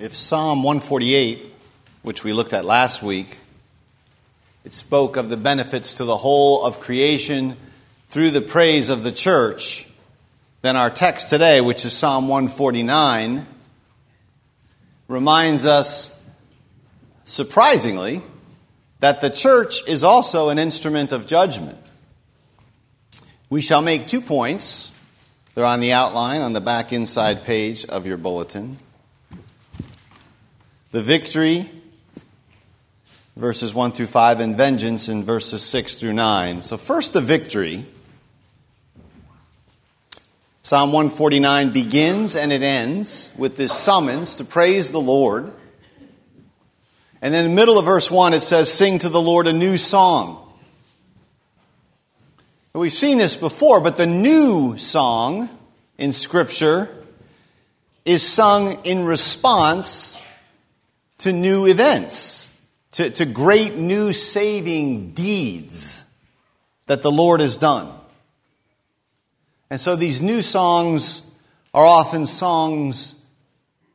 If Psalm 148, which we looked at last week, it spoke of the benefits to the whole of creation through the praise of the church, then our text today, which is Psalm 149, reminds us, surprisingly, that the church is also an instrument of judgment. We shall make two points. They're on the outline on the back inside page of your bulletin. The victory, verses 1 through 5, and vengeance in verses 6 through 9. So, first, the victory. Psalm 149 begins and it ends with this summons to praise the Lord. And in the middle of verse 1, it says, Sing to the Lord a new song. We've seen this before, but the new song in Scripture is sung in response to new events, to, to great new saving deeds that the Lord has done. And so these new songs are often songs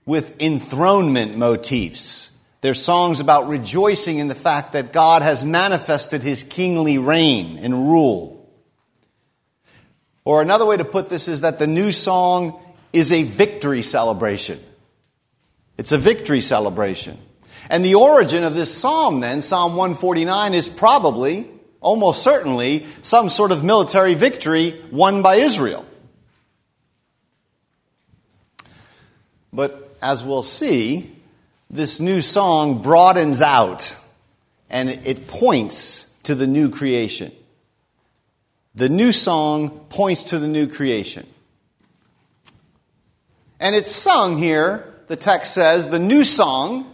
with enthronement motifs. They're songs about rejoicing in the fact that God has manifested his kingly reign and rule. Or another way to put this is that the new song is a victory celebration. It's a victory celebration. And the origin of this psalm, then, Psalm 149, is probably almost certainly some sort of military victory won by Israel. But as we'll see, this new song broadens out and it points to the new creation. The new song points to the new creation. And it's sung here, the text says, the new song,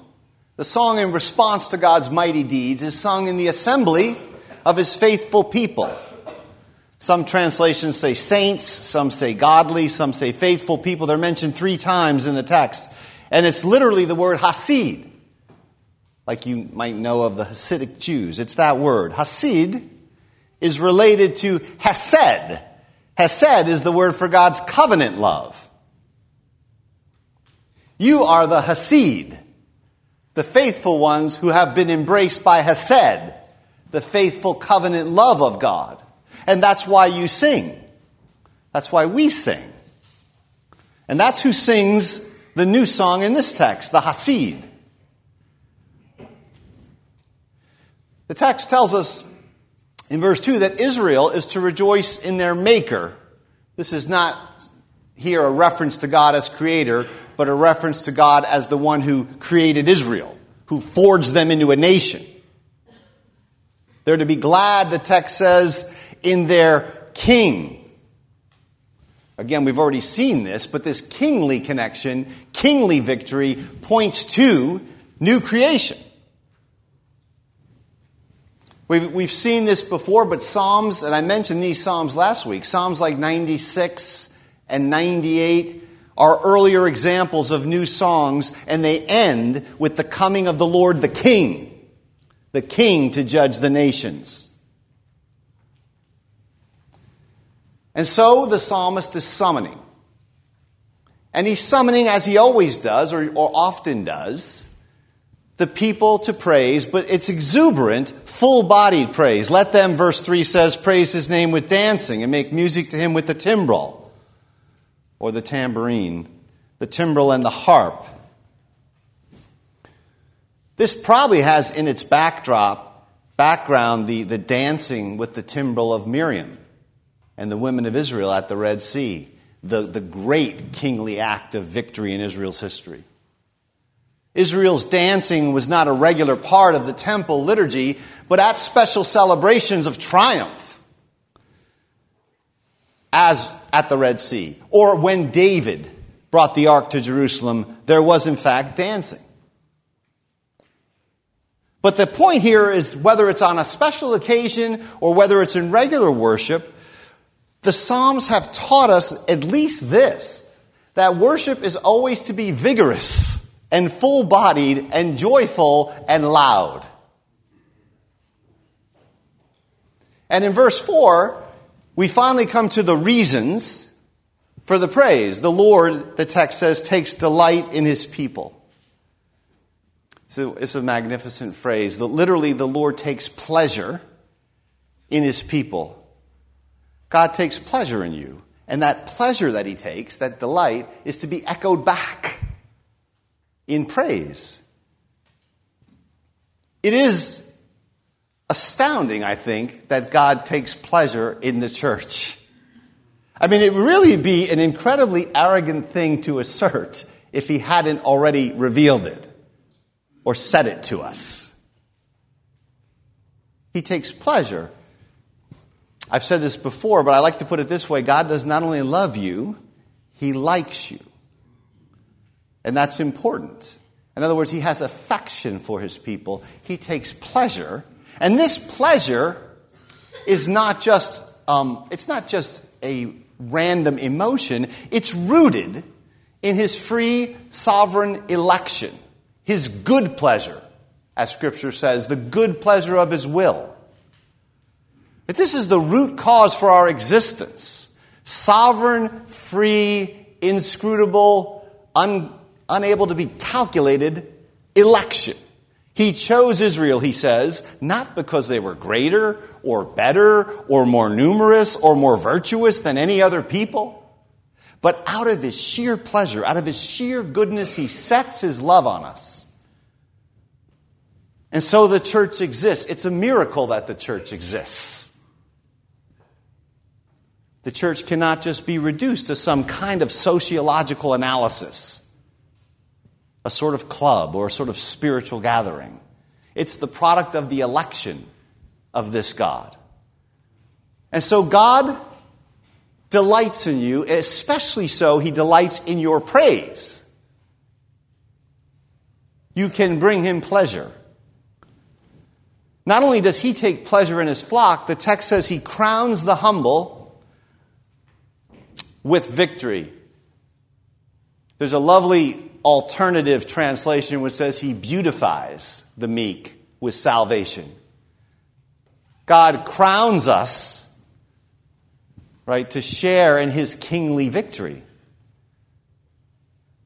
the song in response to God's mighty deeds, is sung in the assembly of his faithful people. Some translations say saints, some say godly, some say faithful people. They're mentioned three times in the text. And it's literally the word Hasid, like you might know of the Hasidic Jews. It's that word. Hasid is related to Hesed. Hesed is the word for God's covenant love. You are the Hasid, the faithful ones who have been embraced by Hesed the faithful covenant love of God. And that's why you sing. That's why we sing. And that's who sings the new song in this text, the Hasid. The text tells us in verse 2 that Israel is to rejoice in their Maker. This is not here a reference to God as creator, but a reference to God as the one who created Israel, who forged them into a nation. They're to be glad, the text says, in their king. Again, we've already seen this, but this kingly connection, kingly victory, points to new creation. We've, we've seen this before, but Psalms, and I mentioned these Psalms last week, Psalms like 96 and 98 are earlier examples of new songs, and they end with the coming of the Lord the King the king to judge the nations. And so the psalmist is summoning. And he's summoning, as he always does, or, or often does, the people to praise, but it's exuberant, full bodied praise. Let them, verse 3 says, praise his name with dancing and make music to him with the timbrel or the tambourine, the timbrel and the harp. This probably has in its backdrop, background, the, the dancing with the timbrel of Miriam and the women of Israel at the Red Sea, the, the great kingly act of victory in Israel's history. Israel's dancing was not a regular part of the temple liturgy, but at special celebrations of triumph, as at the Red Sea, or when David brought the ark to Jerusalem, there was in fact dancing. But the point here is whether it's on a special occasion or whether it's in regular worship, the Psalms have taught us at least this that worship is always to be vigorous and full bodied and joyful and loud. And in verse 4, we finally come to the reasons for the praise. The Lord, the text says, takes delight in his people. A, it's a magnificent phrase. The, literally, the Lord takes pleasure in his people. God takes pleasure in you. And that pleasure that he takes, that delight, is to be echoed back in praise. It is astounding, I think, that God takes pleasure in the church. I mean, it would really be an incredibly arrogant thing to assert if he hadn't already revealed it or said it to us. He takes pleasure. I've said this before, but I like to put it this way God does not only love you, he likes you. And that's important. In other words, he has affection for his people. He takes pleasure. And this pleasure is not just, um, it's not just a random emotion, it's rooted in his free sovereign election, his good pleasure, as scripture says, the good pleasure of his will. But this is the root cause for our existence. Sovereign, free, inscrutable, un- unable to be calculated election. He chose Israel, he says, not because they were greater or better or more numerous or more virtuous than any other people, but out of his sheer pleasure, out of his sheer goodness, he sets his love on us. And so the church exists. It's a miracle that the church exists. The church cannot just be reduced to some kind of sociological analysis a sort of club or a sort of spiritual gathering. It's the product of the election of this God. And so God delights in you, especially so, He delights in your praise. You can bring Him pleasure. Not only does He take pleasure in His flock, the text says He crowns the humble with victory. There's a lovely alternative translation which says he beautifies the meek with salvation. God crowns us, right, to share in his kingly victory.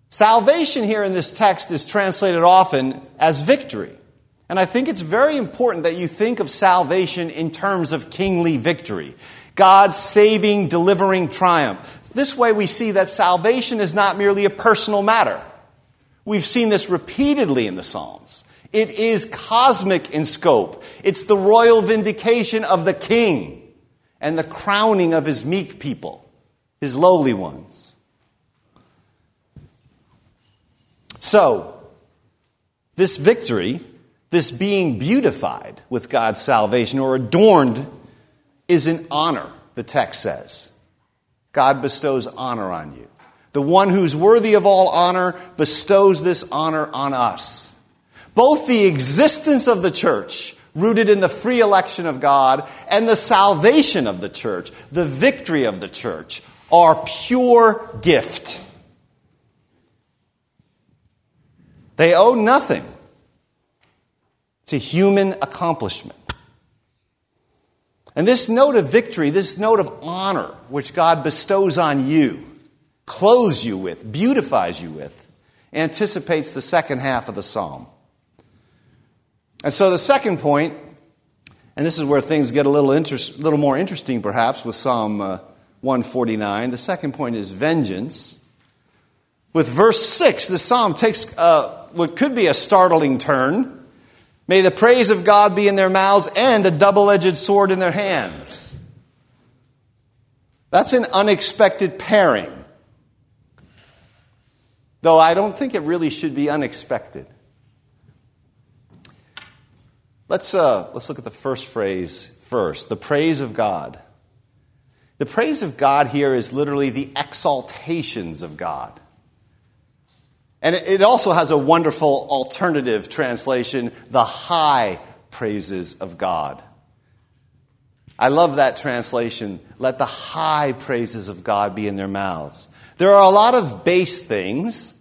Salvation here in this text is translated often as victory. And I think it's very important that you think of salvation in terms of kingly victory. God's saving, delivering triumph. This way we see that salvation is not merely a personal matter. We've seen this repeatedly in the Psalms. It is cosmic in scope. It's the royal vindication of the king and the crowning of his meek people, his lowly ones. So, this victory, this being beautified with God's salvation or adorned, is an honor, the text says. God bestows honor on you. The one who's worthy of all honor bestows this honor on us. Both the existence of the church, rooted in the free election of God, and the salvation of the church, the victory of the church, are pure gift. They owe nothing to human accomplishment. And this note of victory, this note of honor, which God bestows on you, clothes you with, beautifies you with, anticipates the second half of the psalm. And so the second point, and this is where things get a little, interest, little more interesting perhaps with Psalm uh, 149, the second point is vengeance. With verse 6, the psalm takes uh, what could be a startling turn. May the praise of God be in their mouths and a double edged sword in their hands. That's an unexpected pairing though I don't think it really should be unexpected. Let's, uh, let's look at the first phrase first the praise of God. The praise of God here is literally the exaltations of God. And it also has a wonderful alternative translation the high praises of God. I love that translation. Let the high praises of God be in their mouths. There are a lot of base things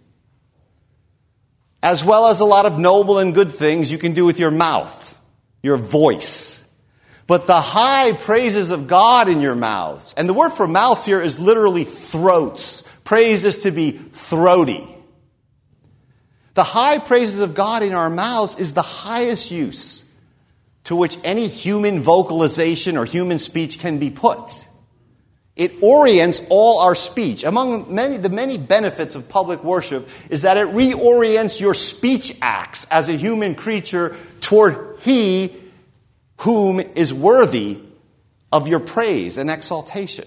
as well as a lot of noble and good things you can do with your mouth, your voice. But the high praises of God in your mouths, and the word for mouths here is literally throats. Praise is to be throaty. The high praises of God in our mouths is the highest use to which any human vocalization or human speech can be put. It orients all our speech. Among many, the many benefits of public worship is that it reorients your speech acts as a human creature toward He whom is worthy of your praise and exaltation.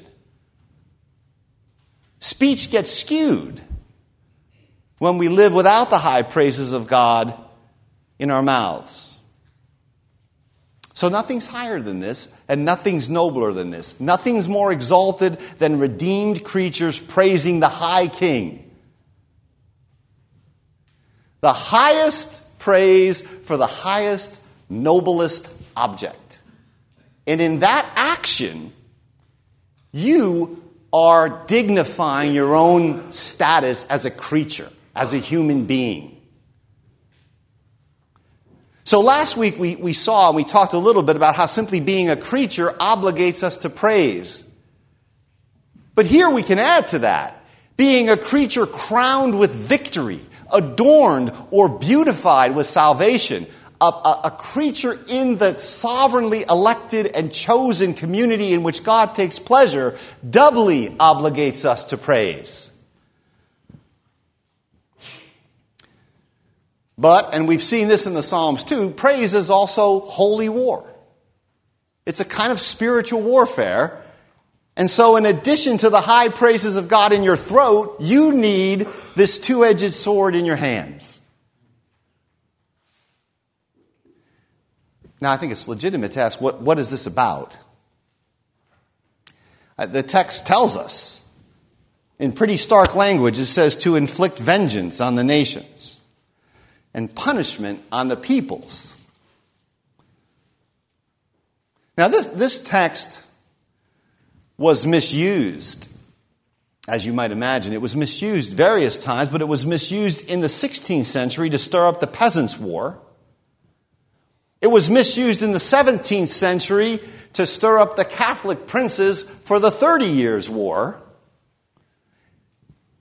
Speech gets skewed when we live without the high praises of God in our mouths. So nothing's higher than this, and nothing's nobler than this. Nothing's more exalted than redeemed creatures praising the high king. The highest praise for the highest, noblest object. And in that action, you are dignifying your own status as a creature, as a human being. So last week we, we saw and we talked a little bit about how simply being a creature obligates us to praise. But here we can add to that being a creature crowned with victory, adorned or beautified with salvation, a, a, a, creature in the sovereignly elected and chosen community in which God takes pleasure, doubly obligates us to praise. But, and we've seen this in the Psalms too, praise is also holy war. It's a kind of spiritual warfare. And so, in addition to the high praises of God in your throat, you need this two edged sword in your hands. Now, I think it's legitimate to ask what, what is this about? Uh, the text tells us in pretty stark language, it says to inflict vengeance on the nations and punishment on the peoples. Now, this, this text was misused, as you might imagine. It was misused various times, but it was misused in the 16th century to stir up the Peasants' War. It was misused in the 17th century to stir up the Catholic princes for the Thirty Years' War.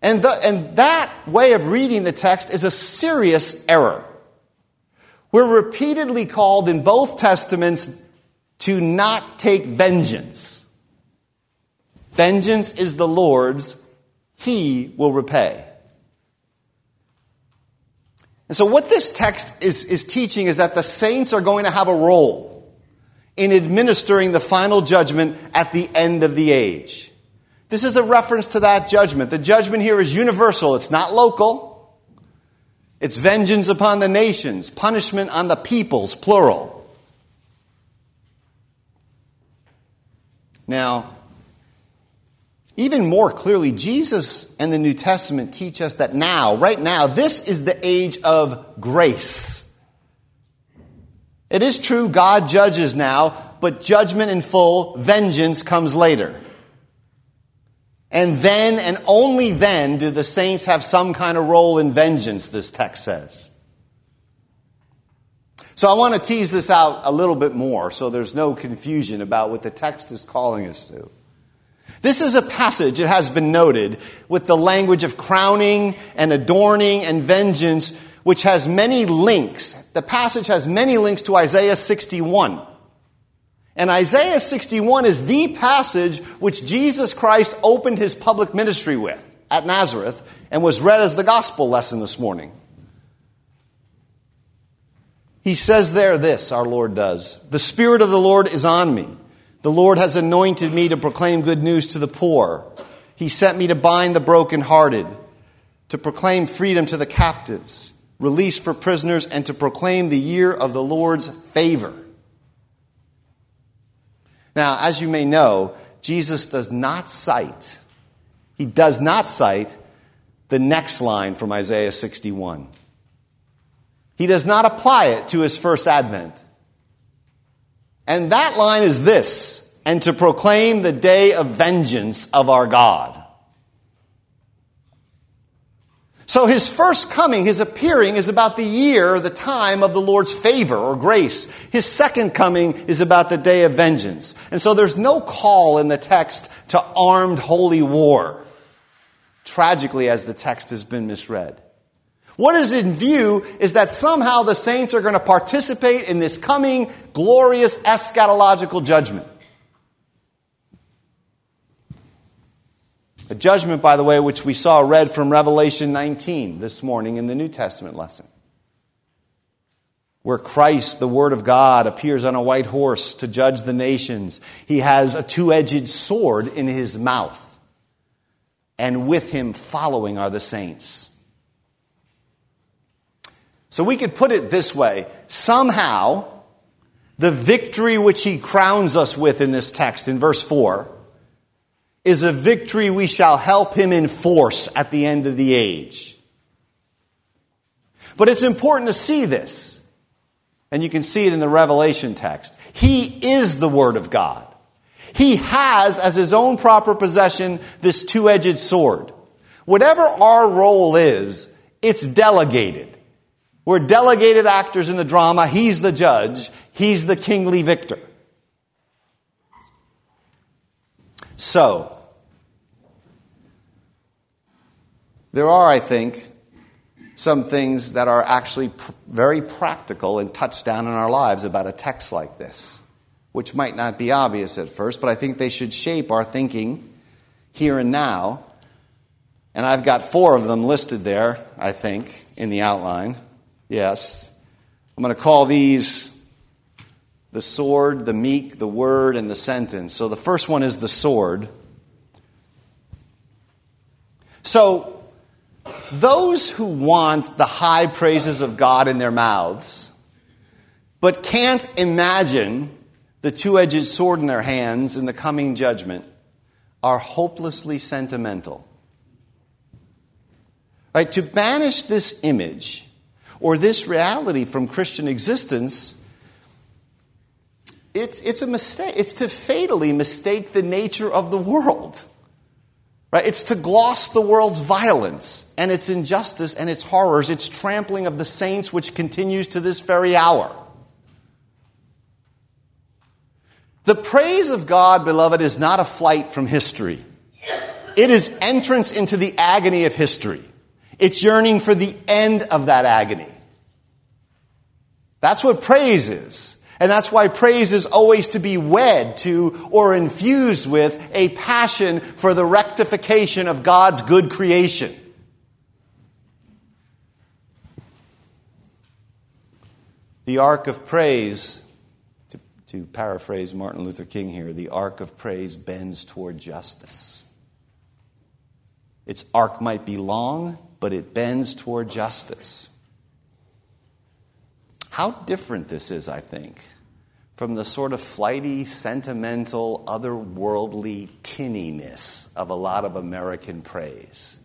And, the, and that way of reading the text is a serious error. We're repeatedly called in both Testaments to not take vengeance. Vengeance is the Lord's, He will repay. And so, what this text is, is teaching is that the saints are going to have a role in administering the final judgment at the end of the age. This is a reference to that judgment. The judgment here is universal, it's not local. It's vengeance upon the nations, punishment on the peoples, plural. Now, even more clearly, Jesus and the New Testament teach us that now, right now, this is the age of grace. It is true, God judges now, but judgment in full, vengeance comes later. And then and only then do the saints have some kind of role in vengeance, this text says. So I want to tease this out a little bit more so there's no confusion about what the text is calling us to. This is a passage, it has been noted, with the language of crowning and adorning and vengeance, which has many links. The passage has many links to Isaiah 61. And Isaiah 61 is the passage which Jesus Christ opened his public ministry with at Nazareth and was read as the gospel lesson this morning. He says there this, our Lord does The Spirit of the Lord is on me. The Lord has anointed me to proclaim good news to the poor. He sent me to bind the brokenhearted, to proclaim freedom to the captives, release for prisoners, and to proclaim the year of the Lord's favor. Now, as you may know, Jesus does not cite, he does not cite the next line from Isaiah 61. He does not apply it to his first advent. And that line is this and to proclaim the day of vengeance of our God. So his first coming, his appearing, is about the year, the time of the Lord's favor or grace. His second coming is about the day of vengeance. And so there's no call in the text to armed holy war, tragically, as the text has been misread. What is in view is that somehow the saints are going to participate in this coming glorious eschatological judgment. A judgment, by the way, which we saw read from Revelation 19 this morning in the New Testament lesson, where Christ, the Word of God, appears on a white horse to judge the nations. He has a two edged sword in his mouth, and with him following are the saints. So we could put it this way somehow, the victory which he crowns us with in this text in verse 4 is a victory we shall help him enforce at the end of the age. But it's important to see this. And you can see it in the Revelation text. He is the Word of God. He has, as his own proper possession, this two edged sword. Whatever our role is, it's delegated. We're delegated actors in the drama. He's the judge, he's the kingly victor. So, There are, I think, some things that are actually pr- very practical and touch down in our lives about a text like this, which might not be obvious at first, but I think they should shape our thinking here and now. And I've got four of them listed there, I think, in the outline. Yes. I'm going to call these the sword, the meek, the word, and the sentence. So the first one is the sword. So, those who want the high praises of God in their mouths, but can't imagine the two edged sword in their hands in the coming judgment, are hopelessly sentimental. Right? To banish this image or this reality from Christian existence, it's, it's a mistake. It's to fatally mistake the nature of the world. Right? It's to gloss the world's violence and its injustice and its horrors, its trampling of the saints, which continues to this very hour. The praise of God, beloved, is not a flight from history. It is entrance into the agony of history. It's yearning for the end of that agony. That's what praise is. And that's why praise is always to be wed to or infused with a passion for the rectification of God's good creation. The arc of praise, to, to, paraphrase Martin Luther King here, the arc of praise bends toward justice. Its arc might be long, but it bends toward justice. How different this is, I think, from the sort of flighty, sentimental, otherworldly tinniness of a lot of American praise.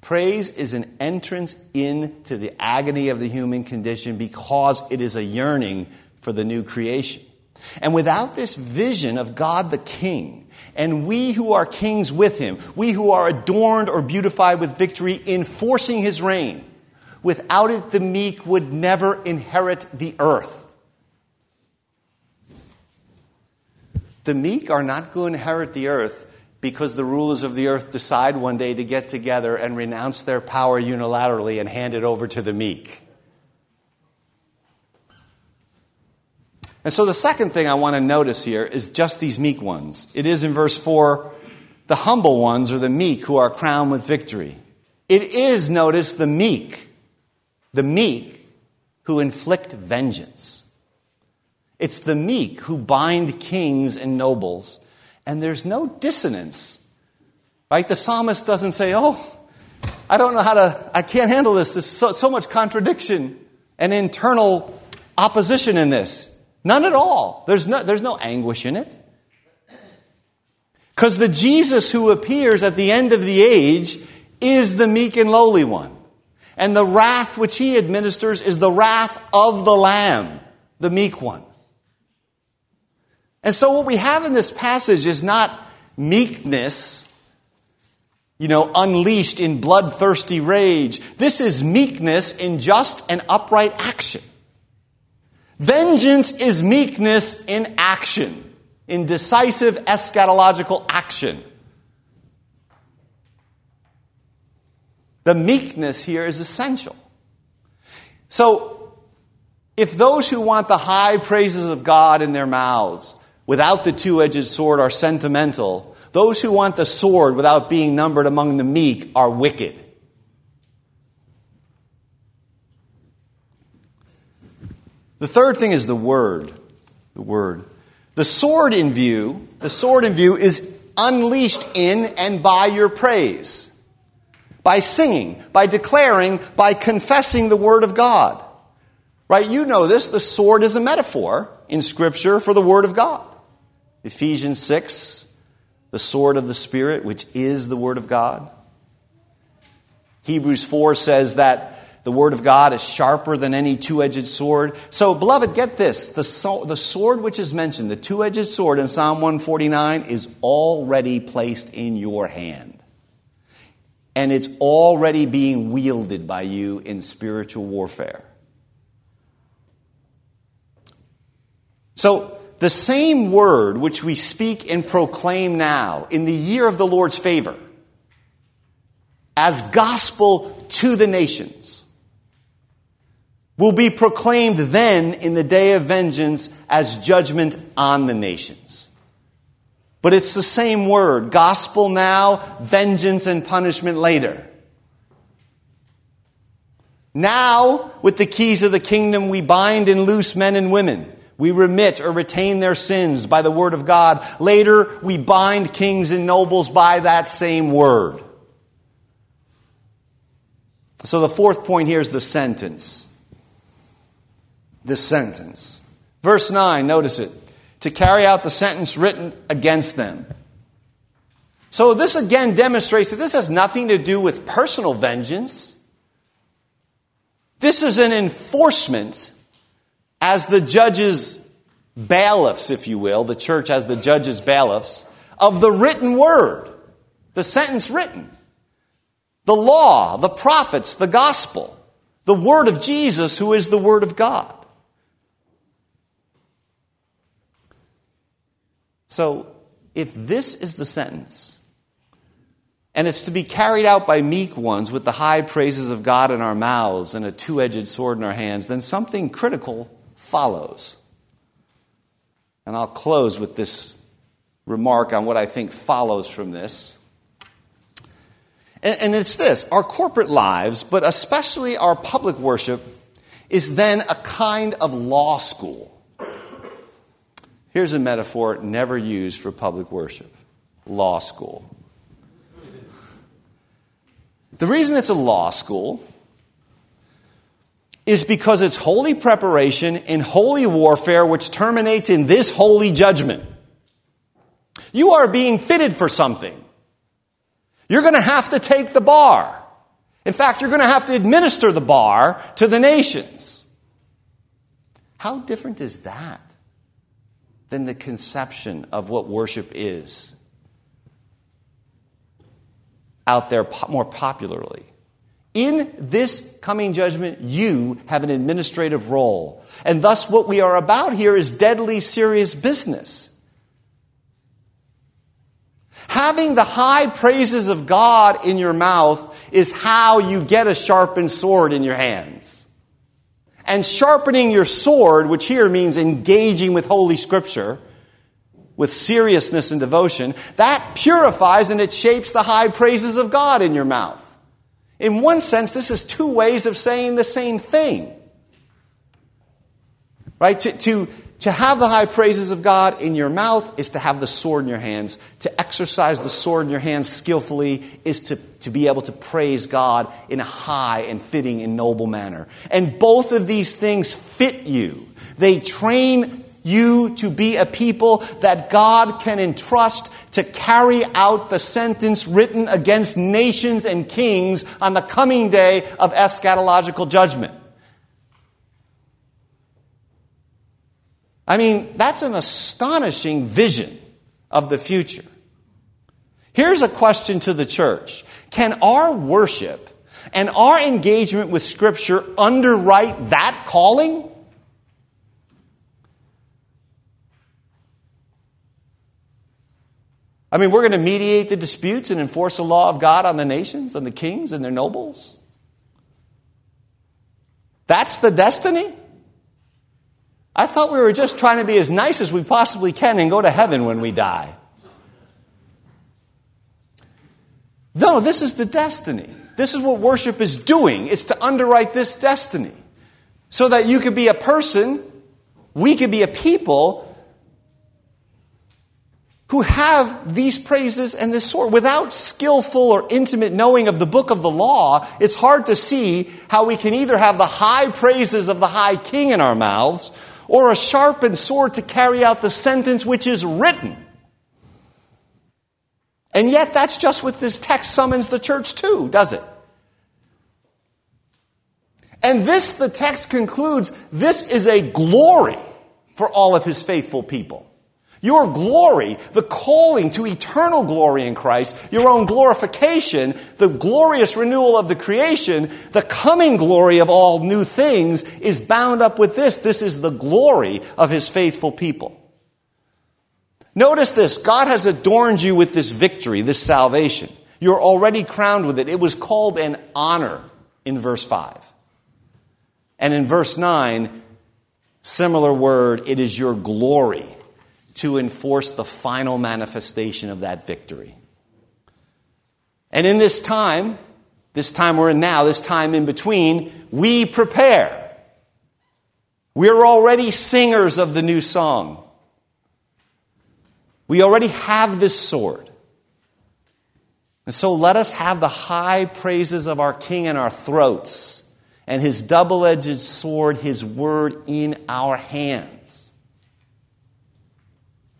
Praise is an entrance into the agony of the human condition because it is a yearning for the new creation. And without this vision of God the King, and we who are kings with him, we who are adorned or beautified with victory, enforcing his reign, Without it, the meek would never inherit the earth. The meek are not going to inherit the earth because the rulers of the earth decide one day to get together and renounce their power unilaterally and hand it over to the meek. And so the second thing I want to notice here is just these meek ones. It is in verse 4 the humble ones or the meek who are crowned with victory. It is, notice, the meek the meek who inflict vengeance. It's the meek who bind kings and nobles, and there's no dissonance. Right? The psalmist doesn't say, Oh, I don't know how to, I can't handle this. There's so, so much contradiction and internal opposition in this. None at all. There's no, there's no anguish in it. Because the Jesus who appears at the end of the age is the meek and lowly one. And the wrath which he administers is the wrath of the Lamb, the meek one. And so, what we have in this passage is not meekness, you know, unleashed in bloodthirsty rage. This is meekness in just and upright action. Vengeance is meekness in action, in decisive eschatological action. The meekness here is essential. So, if those who want the high praises of God in their mouths without the two edged sword are sentimental, those who want the sword without being numbered among the meek are wicked. The third thing is the word. The word. The sword in view, the sword in view is unleashed in and by your praise by singing, by declaring, by confessing the Word of God. Right? You know this. The sword is a metaphor in Scripture for the Word of God. Ephesians 6, the sword of the Spirit, which is the Word of God. Hebrews 4 says that the Word of God is sharper than any two edged sword. So, beloved, get this the, so, the sword which is mentioned, the two edged sword in Psalm 149, is already placed in your hand and it's already being wielded by you in spiritual warfare. So, the same word which we speak and proclaim now in the year of the Lord's favor as gospel to the nations will be proclaimed then in the day of vengeance as judgment on the nations. But it's the same word gospel now, vengeance and punishment later. Now, with the keys of the kingdom, we bind and loose men and women. We remit or retain their sins by the word of God. Later, we bind kings and nobles by that same word. So the fourth point here is the sentence. The sentence. Verse 9, notice it to carry out the sentence written against them. So, this again demonstrates that this has nothing to do with personal vengeance. This is an enforcement as the judge's bailiffs, if you will, the church as the judge's bailiffs, of the written word, the sentence written, the law, the prophets, the gospel, the word of Jesus, who is the word of God. So, if this is the sentence, and it's to be carried out by meek ones with the high praises of God in our mouths and a two edged sword in our hands, then something critical follows. And I'll close with this remark on what I think follows from this. And, and it's this our corporate lives, but especially our public worship, is then a kind of law school. Here's a metaphor never used for public worship law school. The reason it's a law school is because it's holy preparation in holy warfare which terminates in this holy judgment. You are being fitted for something. You're going to have to take the bar. In fact, you're going to have to administer the bar to the nations. How different is that than the conception of what worship is out there more popularly. In this coming judgment, you have an administrative role. And thus, what we are about here is deadly serious business. Having the high praises of God in your mouth is how you get a sharpened sword in your hands and sharpening your sword, which here means engaging with Holy Scripture with seriousness and devotion, that purifies and it shapes the high praises of God in your mouth. In one sense, this is two ways of saying the same thing. Right? To, to to have the high praises of God in your mouth is to have the sword in your hands. To exercise the sword in your hands skillfully is to, to be able to praise God in a high and fitting and noble manner. And both of these things fit you. They train you to be a people that God can entrust to carry out the sentence written against nations and kings on the coming day of eschatological judgment. I mean, that's an astonishing vision of the future. Here's a question to the church Can our worship and our engagement with Scripture underwrite that calling? I mean, we're going to mediate the disputes and enforce the law of God on the nations and the kings and their nobles. That's the destiny? I thought we were just trying to be as nice as we possibly can and go to heaven when we die. No, this is the destiny. This is what worship is doing. It's to underwrite this destiny. So that you could be a person, we could be a people who have these praises and this sort. Without skillful or intimate knowing of the book of the law, it's hard to see how we can either have the high praises of the high king in our mouths or a sharpened sword to carry out the sentence which is written. And yet, that's just what this text summons the church to, does it? And this, the text concludes, this is a glory for all of his faithful people. Your glory, the calling to eternal glory in Christ, your own glorification, the glorious renewal of the creation, the coming glory of all new things is bound up with this. This is the glory of his faithful people. Notice this God has adorned you with this victory, this salvation. You're already crowned with it. It was called an honor in verse 5. And in verse 9, similar word, it is your glory to enforce the final manifestation of that victory. And in this time, this time we're in now, this time in between, we prepare. We're already singers of the new song. We already have this sword. And so let us have the high praises of our King in our throats and his double edged sword, his word in our hands.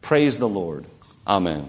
Praise the Lord. Amen.